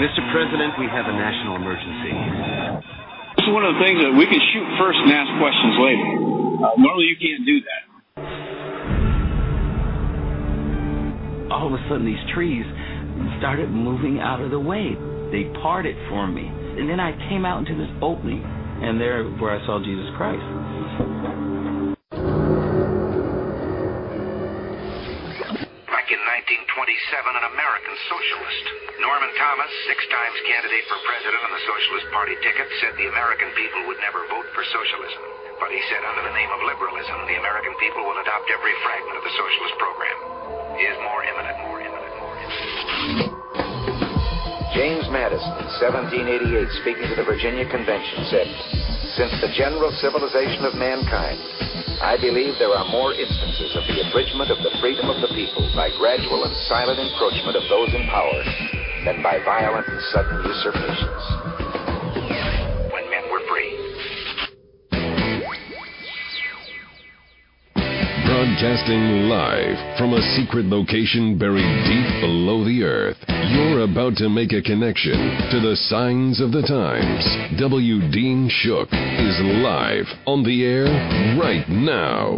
Mr. President, we have a national emergency. This is one of the things that we can shoot first and ask questions later. Uh, normally, you can't do that. all of a sudden these trees started moving out of the way. They parted for me. And then I came out into this opening, and there where I saw Jesus Christ. An American socialist, Norman Thomas, six times candidate for president on the Socialist Party ticket, said the American people would never vote for socialism. But he said under the name of liberalism, the American people will adopt every fragment of the socialist program. Is more imminent, more imminent, more imminent. James Madison, in 1788, speaking to the Virginia Convention, said, Since the general civilization of mankind, I believe there are more instances of the abridgment of the freedom of the people by gradual and silent encroachment of those in power than by violent and sudden usurpations. Broadcasting live from a secret location buried deep below the earth. You're about to make a connection to the signs of the times. W. Dean Shook is live on the air right now.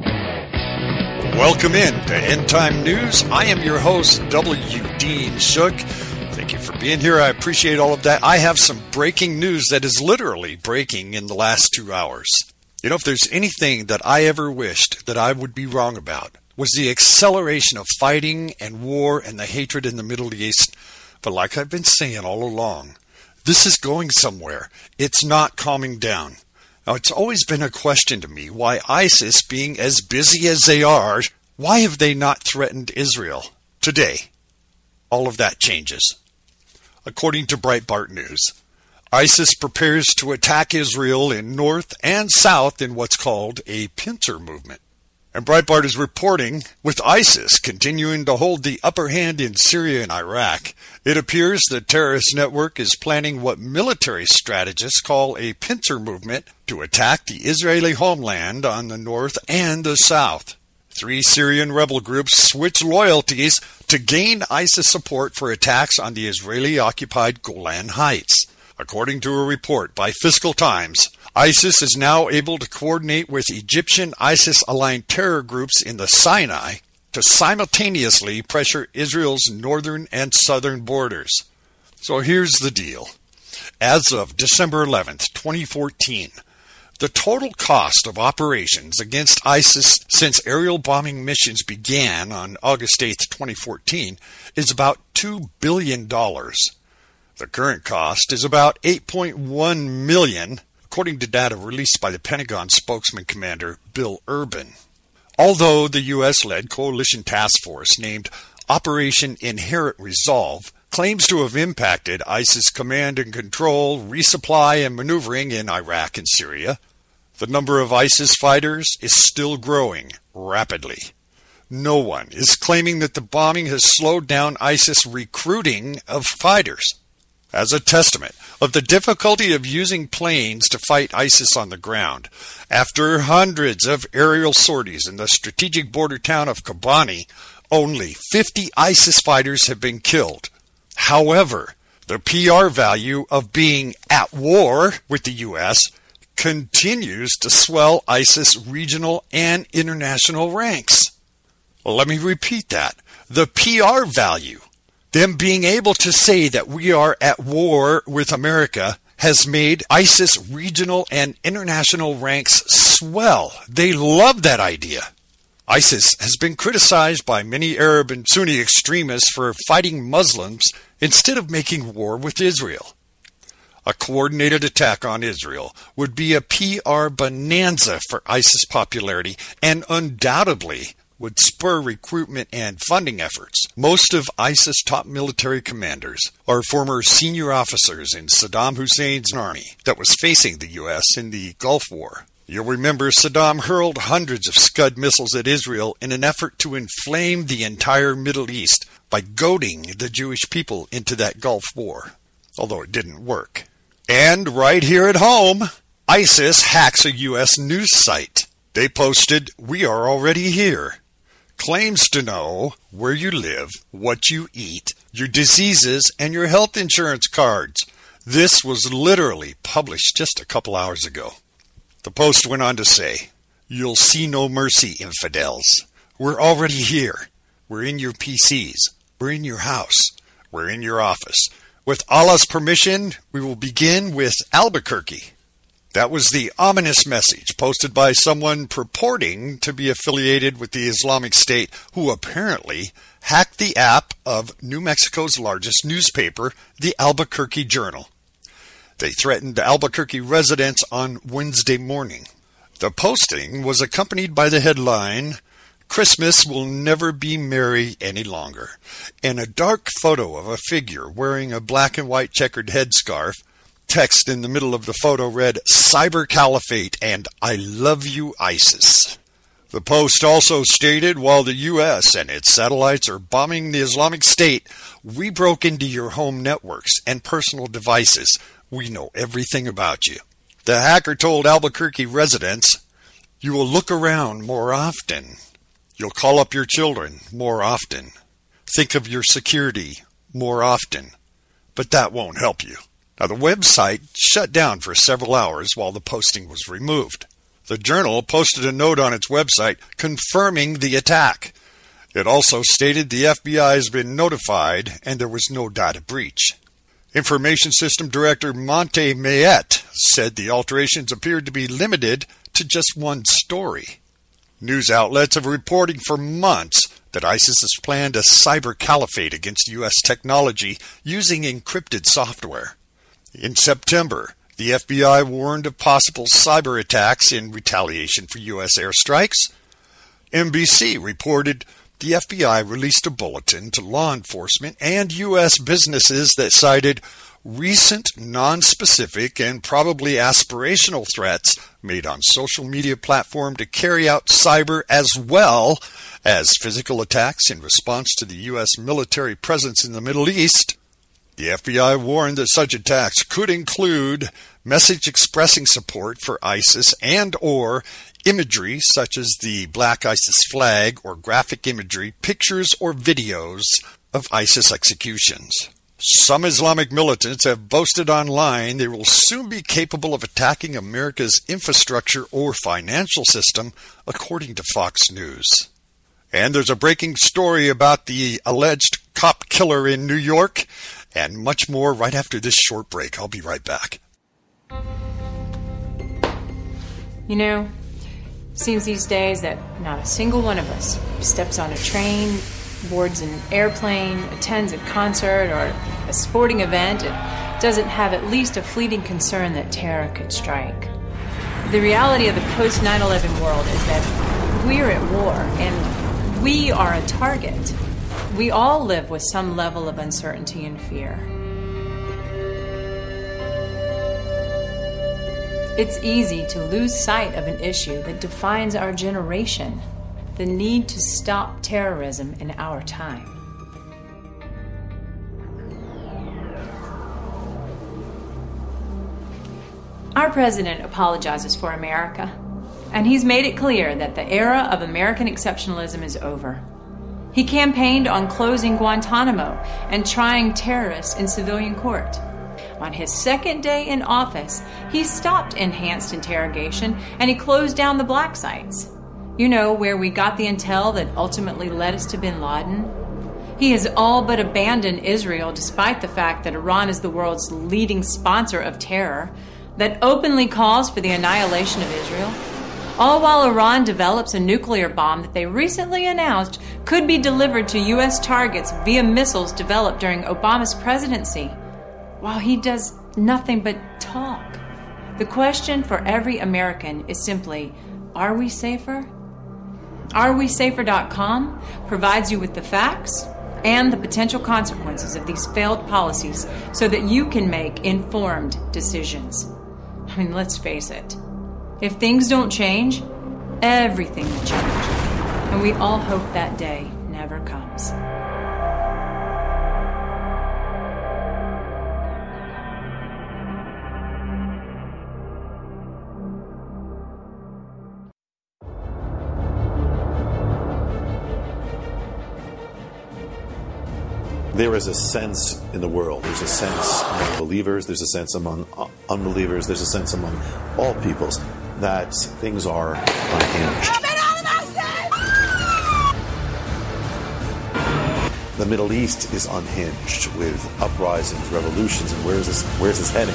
Welcome in to End Time News. I am your host, W. Dean Shook. Thank you for being here. I appreciate all of that. I have some breaking news that is literally breaking in the last two hours. You know, if there's anything that I ever wished that I would be wrong about, was the acceleration of fighting and war and the hatred in the Middle East. But like I've been saying all along, this is going somewhere. It's not calming down. Now, it's always been a question to me why ISIS, being as busy as they are, why have they not threatened Israel today? All of that changes. According to Breitbart News, ISIS prepares to attack Israel in north and south in what's called a pincer movement. And Breitbart is reporting with ISIS continuing to hold the upper hand in Syria and Iraq, it appears the terrorist network is planning what military strategists call a pincer movement to attack the Israeli homeland on the north and the south. Three Syrian rebel groups switch loyalties to gain ISIS support for attacks on the Israeli occupied Golan Heights. According to a report by Fiscal Times, ISIS is now able to coordinate with Egyptian ISIS aligned terror groups in the Sinai to simultaneously pressure Israel's northern and southern borders. So here's the deal. As of December 11, 2014, the total cost of operations against ISIS since aerial bombing missions began on August 8, 2014, is about $2 billion. The current cost is about 8.1 million, according to data released by the Pentagon spokesman commander Bill Urban. Although the US-led coalition task force named Operation Inherent Resolve claims to have impacted ISIS command and control, resupply, and maneuvering in Iraq and Syria, the number of ISIS fighters is still growing rapidly. No one is claiming that the bombing has slowed down ISIS recruiting of fighters. As a testament of the difficulty of using planes to fight ISIS on the ground, after hundreds of aerial sorties in the strategic border town of Kobani, only 50 ISIS fighters have been killed. However, the PR value of being at war with the U.S. continues to swell ISIS regional and international ranks. Let me repeat that. The PR value, them being able to say that we are at war with America, has made ISIS regional and international ranks swell. They love that idea. ISIS has been criticized by many Arab and Sunni extremists for fighting Muslims instead of making war with Israel. A coordinated attack on Israel would be a PR bonanza for ISIS popularity and undoubtedly would spur recruitment and funding efforts. Most of ISIS top military commanders are former senior officers in Saddam Hussein's army that was facing the U.S. in the Gulf War. You'll remember Saddam hurled hundreds of Scud missiles at Israel in an effort to inflame the entire Middle East by goading the Jewish people into that Gulf War, although it didn't work. And right here at home, ISIS hacks a U.S. news site. They posted, We are already here. Claims to know where you live, what you eat, your diseases, and your health insurance cards. This was literally published just a couple hours ago. The Post went on to say, You'll see no mercy, infidels. We're already here. We're in your PCs. We're in your house. We're in your office. With Allah's permission, we will begin with Albuquerque. That was the ominous message posted by someone purporting to be affiliated with the Islamic State, who apparently hacked the app of New Mexico's largest newspaper, the Albuquerque Journal. They threatened Albuquerque residents on Wednesday morning. The posting was accompanied by the headline, Christmas will never be merry any longer, and a dark photo of a figure wearing a black and white checkered headscarf. Text in the middle of the photo read, Cyber Caliphate and I love you, ISIS. The Post also stated while the U.S. and its satellites are bombing the Islamic State, we broke into your home networks and personal devices we know everything about you. The hacker told Albuquerque residents, You will look around more often. You'll call up your children more often. Think of your security more often. But that won't help you. Now, the website shut down for several hours while the posting was removed. The Journal posted a note on its website confirming the attack. It also stated the FBI has been notified and there was no data breach. Information System Director Monte Mayette said the alterations appeared to be limited to just one story. News outlets have reported for months that ISIS has planned a cyber caliphate against U.S. technology using encrypted software. In September, the FBI warned of possible cyber attacks in retaliation for U.S. airstrikes. NBC reported the FBI released a bulletin to law enforcement and U.S. businesses that cited recent non-specific and probably aspirational threats made on social media platform to carry out cyber as well as physical attacks in response to the U.S. military presence in the Middle East. The FBI warned that such attacks could include message expressing support for ISIS and or imagery such as the Black ISIS flag or graphic imagery, pictures or videos of ISIS executions. Some Islamic militants have boasted online they will soon be capable of attacking America's infrastructure or financial system, according to Fox News. And there's a breaking story about the alleged cop killer in New York, and much more right after this short break. I'll be right back. You know, seems these days that not a single one of us steps on a train, boards an airplane, attends a concert or a sporting event and doesn't have at least a fleeting concern that terror could strike. The reality of the post 9 11 world is that we're at war and we are a target. We all live with some level of uncertainty and fear. It's easy to lose sight of an issue that defines our generation the need to stop terrorism in our time. Our president apologizes for America, and he's made it clear that the era of American exceptionalism is over. He campaigned on closing Guantanamo and trying terrorists in civilian court. On his second day in office, he stopped enhanced interrogation and he closed down the black sites. You know, where we got the intel that ultimately led us to bin Laden? He has all but abandoned Israel despite the fact that Iran is the world's leading sponsor of terror, that openly calls for the annihilation of Israel. All while Iran develops a nuclear bomb that they recently announced could be delivered to U.S. targets via missiles developed during Obama's presidency while he does nothing but talk. The question for every American is simply Are we safer? AreWeSafer.com provides you with the facts and the potential consequences of these failed policies so that you can make informed decisions. I mean, let's face it. If things don't change, everything will change. And we all hope that day never comes. there is a sense in the world. There's a sense among believers, there's a sense among uh, unbelievers, there's a sense among all peoples that things are unhinged. Ah! The Middle East is unhinged with uprisings, revolutions, and where's this, where's this heading?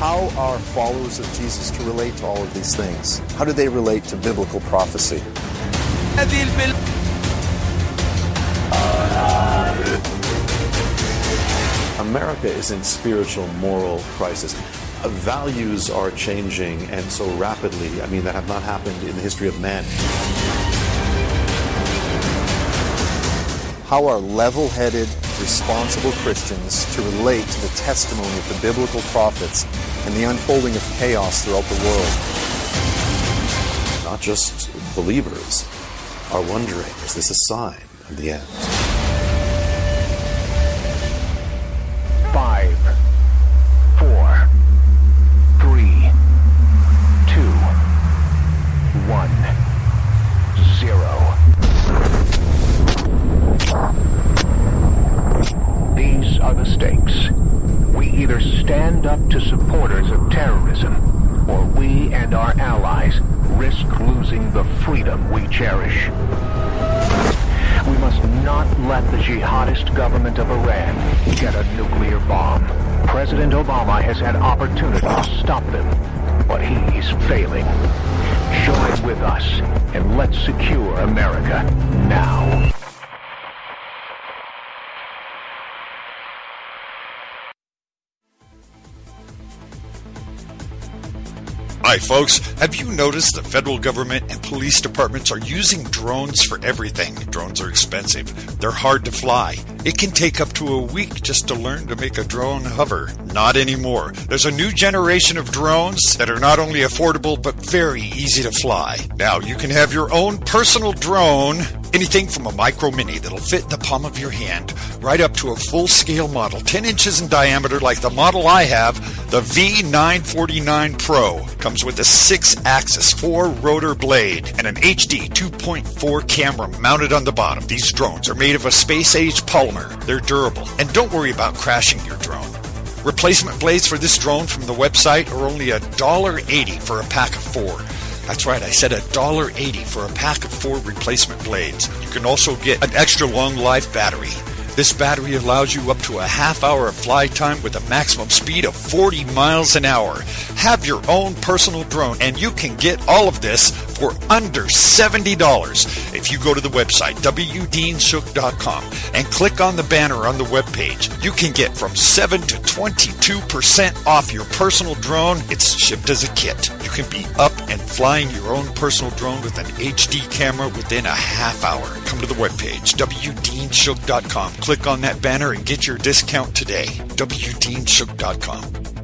How are followers of Jesus to relate to all of these things? How do they relate to biblical prophecy? America is in spiritual moral crisis. Uh, values are changing and so rapidly. I mean, that have not happened in the history of man. How are level headed, responsible Christians to relate to the testimony of the biblical prophets and the unfolding of chaos throughout the world? Not just believers, are wondering is this a sign of the end? And our allies risk losing the freedom we cherish. We must not let the jihadist government of Iran get a nuclear bomb. President Obama has had opportunity to stop them, but he's failing. Join with us and let's secure America now. Hi, folks. Have you noticed the federal government and police departments are using drones for everything? Drones are expensive. They're hard to fly. It can take up to a week just to learn to make a drone hover. Not anymore. There's a new generation of drones that are not only affordable but very easy to fly. Now, you can have your own personal drone Anything from a micro mini that'll fit in the palm of your hand, right up to a full scale model, 10 inches in diameter, like the model I have, the V949 Pro. Comes with a 6 axis, 4 rotor blade, and an HD 2.4 camera mounted on the bottom. These drones are made of a space age polymer. They're durable, and don't worry about crashing your drone. Replacement blades for this drone from the website are only $1.80 for a pack of four. That's right, I said $1.80 for a pack of four replacement blades. You can also get an extra long life battery. This battery allows you up to a half hour of flight time with a maximum speed of 40 miles an hour. Have your own personal drone, and you can get all of this for under $70 if you go to the website wdeanshook.com and click on the banner on the webpage. You can get from 7 to 22% off your personal drone. It's shipped as a kit. You can be up and flying your own personal drone with an HD camera within a half hour. Come to the webpage wdeanshook.com click on that banner and get your discount today. WDeanShook.com.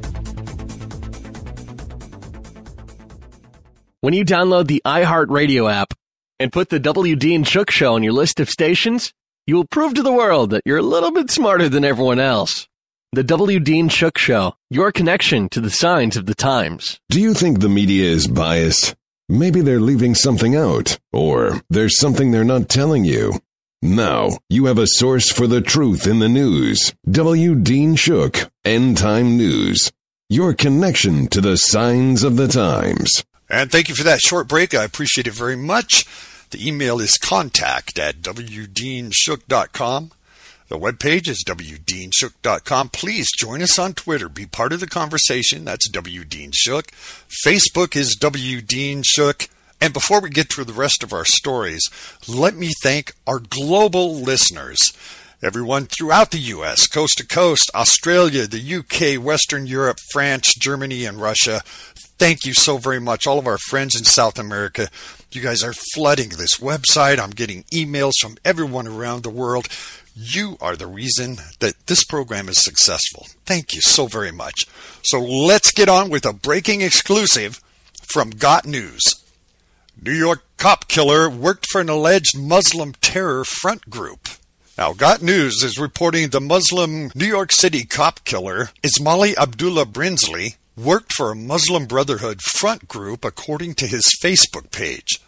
When you download the iHeartRadio app and put the W. Dean Shook Show on your list of stations, you will prove to the world that you're a little bit smarter than everyone else. The W. Dean Shook Show, your connection to the signs of the times. Do you think the media is biased? Maybe they're leaving something out, or there's something they're not telling you. Now, you have a source for the truth in the news. W. Dean Shook, End Time News. Your connection to the signs of the times. And thank you for that short break. I appreciate it very much. The email is contact at wdeanshook.com. The webpage is wdeanshook.com. Please join us on Twitter. Be part of the conversation. That's wdeanshook. Facebook is wdeanshook. And before we get to the rest of our stories, let me thank our global listeners. Everyone throughout the U.S., coast to coast, Australia, the UK, Western Europe, France, Germany, and Russia. Thank you so very much. All of our friends in South America. You guys are flooding this website. I'm getting emails from everyone around the world. You are the reason that this program is successful. Thank you so very much. So let's get on with a breaking exclusive from Got News. New York cop killer worked for an alleged Muslim terror front group. Now, Got News is reporting the Muslim New York City cop killer, Ismaaiyl Abdullah Brinsley, worked for a Muslim Brotherhood front group according to his Facebook page.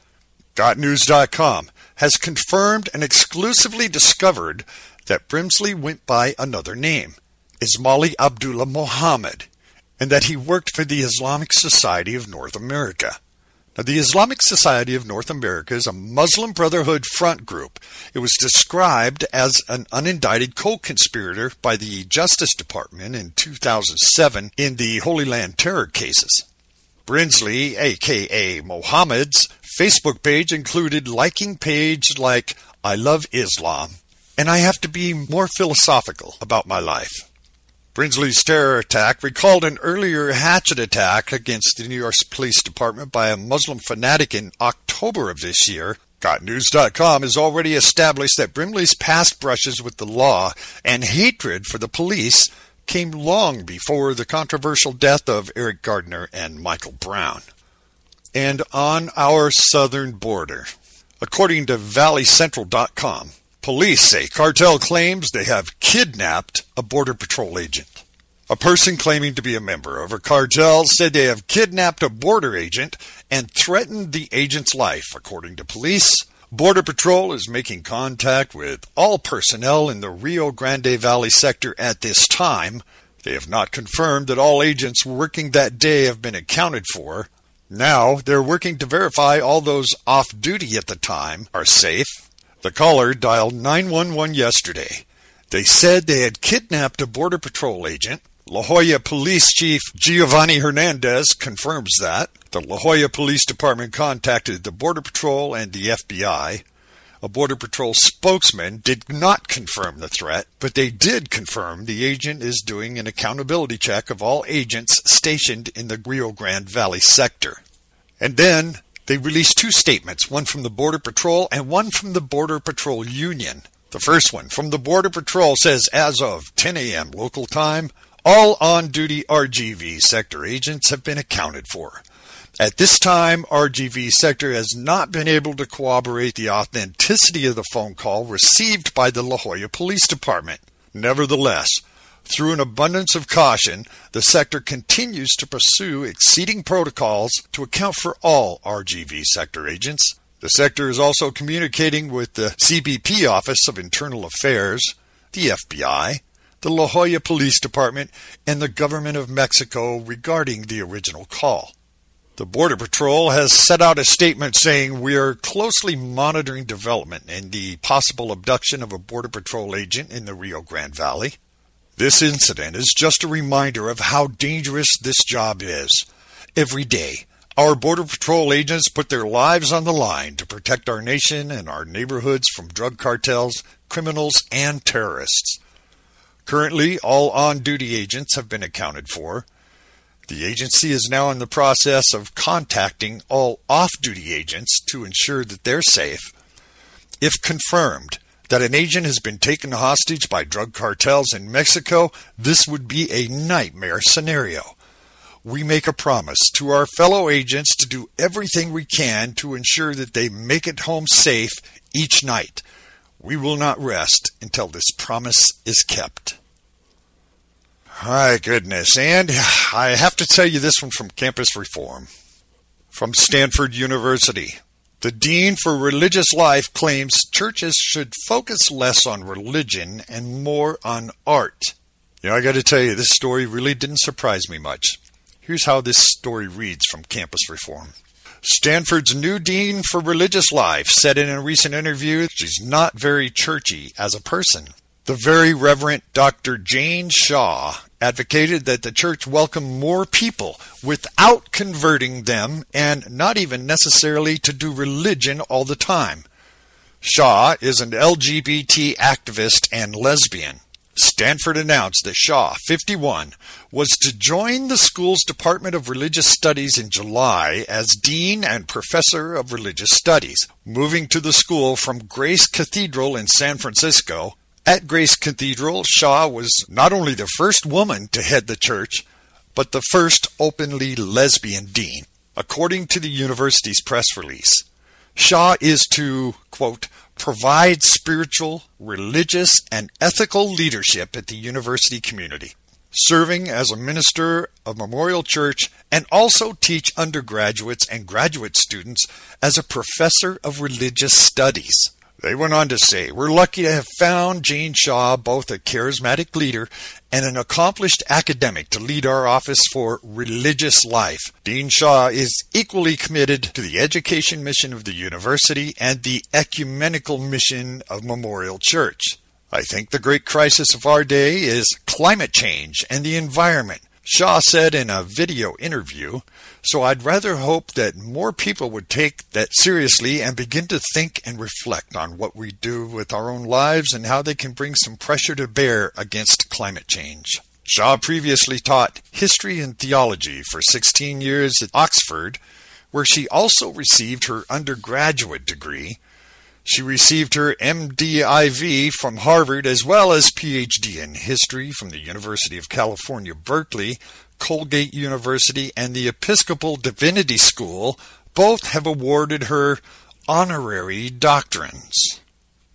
GotNews.com has confirmed and exclusively discovered that Brinsley went by another name, Ismaaiyl Abdullah Mohammed, and that he worked for the Islamic Society of North America. Now, the Islamic Society of North America is a Muslim Brotherhood front group. It was described as an unindicted co-conspirator by the Justice Department in 2007 in the Holy Land terror cases. Brinsley, aka Mohammed's, Facebook page included liking page like I love Islam, and I have to be more philosophical about my life. Brinsley's terror attack recalled an earlier hatchet attack against the New York Police Department by a Muslim fanatic in October of this year. GotNews.com has already established that Brinsley's past brushes with the law and hatred for the police came long before the controversial death of Eric Gardner and Michael Brown. And on our southern border, according to ValleyCentral.com, Police say cartel claims they have kidnapped a Border Patrol agent. A person claiming to be a member of a cartel said they have kidnapped a border agent and threatened the agent's life, according to police. Border Patrol is making contact with all personnel in the Rio Grande Valley sector at this time. They have not confirmed that all agents working that day have been accounted for. Now they're working to verify all those off duty at the time are safe the caller dialed 911 yesterday. They said they had kidnapped a Border Patrol agent. La Joya Police Chief Giovanni Hernandez confirms that. The La Joya Police Department contacted the Border Patrol and the FBI. A Border Patrol spokesman did not confirm the threat, but they did confirm the agent is doing an accountability check of all agents stationed in the Rio Grande Valley sector. And then they released two statements, one from the Border Patrol and one from the Border Patrol Union. The first one from the Border Patrol says as of 10 a.m. local time, all on duty RGV sector agents have been accounted for. At this time, RGV sector has not been able to corroborate the authenticity of the phone call received by the La Joya Police Department. Nevertheless, through an abundance of caution, the sector continues to pursue exceeding protocols to account for all RGV sector agents. The sector is also communicating with the CBP Office of Internal Affairs, the FBI, the La Joya Police Department, and the government of Mexico regarding the original call. The Border Patrol has set out a statement saying we are closely monitoring development in the possible abduction of a Border Patrol agent in the Rio Grande Valley. This incident is just a reminder of how dangerous this job is. Every day, our Border Patrol agents put their lives on the line to protect our nation and our neighborhoods from drug cartels, criminals, and terrorists. Currently, all on duty agents have been accounted for. The agency is now in the process of contacting all off duty agents to ensure that they're safe. If confirmed, that an agent has been taken hostage by drug cartels in Mexico, this would be a nightmare scenario. We make a promise to our fellow agents to do everything we can to ensure that they make it home safe each night. We will not rest until this promise is kept. My goodness, and I have to tell you this one from Campus Reform. From Stanford University. The Dean for Religious Life claims churches should focus less on religion and more on art. Know, I got to tell you, this story really didn't surprise me much. Here's how this story reads from Campus Reform. Stanford's new Dean for Religious Life said in a recent interview she's not very churchy as a person. The very Reverend Dr. Jane Shaw advocated that the church welcome more people without converting them and not even necessarily to do religion all the time. Shaw is an LGBT activist and lesbian. Stanford announced that Shaw, 51, was to join the school's Department of Religious Studies in July as Dean and Professor of Religious Studies, moving to the school from Grace Cathedral in San Francisco. At Grace Cathedral, Shaw was not only the first woman to head the church, but the first openly lesbian dean, according to the university's press release. Shaw is to, quote, provide spiritual, religious, and ethical leadership at the university community, serving as a minister of Memorial Church, and also teach undergraduates and graduate students as a professor of religious studies. They went on to say, We're lucky to have found Jane Shaw both a charismatic leader and an accomplished academic to lead our office for religious life. Dean Shaw is equally committed to the education mission of the university and the ecumenical mission of Memorial Church. I think the great crisis of our day is climate change and the environment. Shaw said in a video interview, so I'd rather hope that more people would take that seriously and begin to think and reflect on what we do with our own lives and how they can bring some pressure to bear against climate change. Shaw previously taught history and theology for 16 years at Oxford, where she also received her undergraduate degree. She received her MDiv from Harvard as well as PhD in history from the University of California, Berkeley, Colgate University, and the Episcopal Divinity School. Both have awarded her honorary doctrines.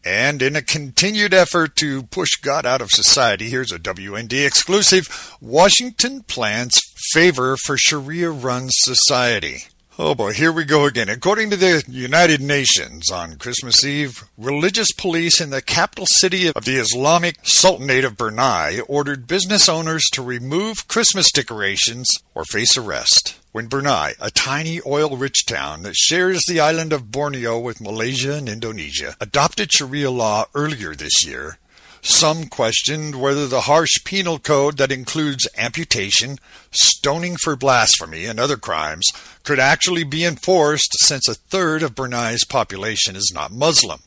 And in a continued effort to push God out of society, here's a WND exclusive Washington plans favor for Sharia run society. Oh boy, here we go again. According to the United Nations, on Christmas Eve, religious police in the capital city of the Islamic Sultanate of Brunei ordered business owners to remove Christmas decorations or face arrest. When Brunei, a tiny oil rich town that shares the island of Borneo with Malaysia and Indonesia, adopted Sharia law earlier this year, some questioned whether the harsh penal code that includes amputation, stoning for blasphemy, and other crimes could actually be enforced since a third of Brunei's population is not Muslim.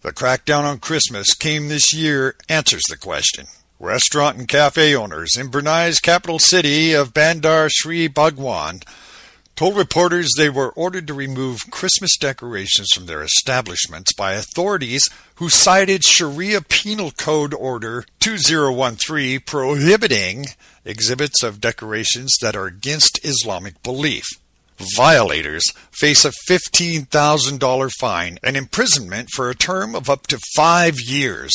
The crackdown on Christmas came this year answers the question. Restaurant and cafe owners in Brunei's capital city of Bandar Seri Begawan told reporters they were ordered to remove Christmas decorations from their establishments by authorities who cited Sharia Penal Code Order 2013 prohibiting exhibits of decorations that are against Islamic belief. Violators face a $15,000 fine and imprisonment for a term of up to five years.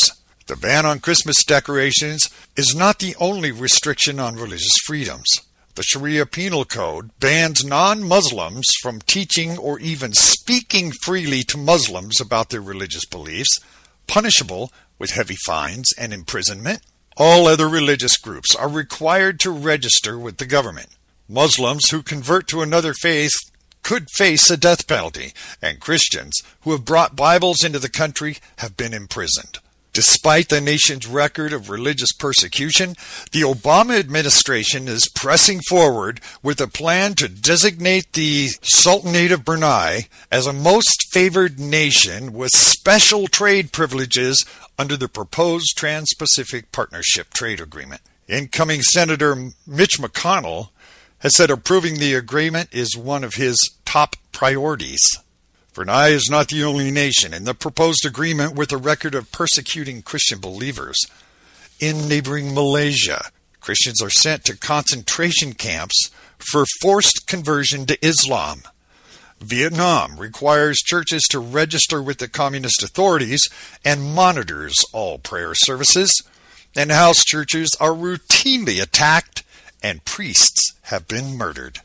The ban on Christmas decorations is not the only restriction on religious freedoms. The Sharia Penal Code bans non Muslims from teaching or even speaking freely to Muslims about their religious beliefs, punishable with heavy fines and imprisonment. All other religious groups are required to register with the government. Muslims who convert to another faith could face a death penalty, and Christians who have brought Bibles into the country have been imprisoned. Despite the nation's record of religious persecution, the Obama administration is pressing forward with a plan to designate the Sultanate of Brunei as a most favored nation with special trade privileges under the proposed Trans Pacific Partnership Trade Agreement. Incoming Senator Mitch McConnell has said approving the agreement is one of his top priorities. Brunei is not the only nation in the proposed agreement with a record of persecuting Christian believers. In neighboring Malaysia, Christians are sent to concentration camps for forced conversion to Islam. Vietnam requires churches to register with the communist authorities and monitors all prayer services. And house churches are routinely attacked and priests have been murdered.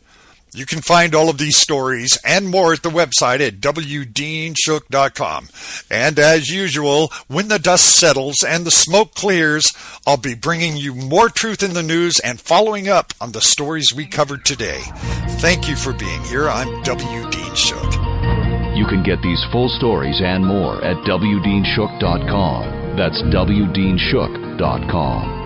You can find all of these stories and more at the website at wdeanshook.com. And as usual, when the dust settles and the smoke clears, I'll be bringing you more truth in the news and following up on the stories we covered today. Thank you for being here. I'm W. Dean Shook. You can get these full stories and more at wdeanshook.com. That's wdeanshook.com.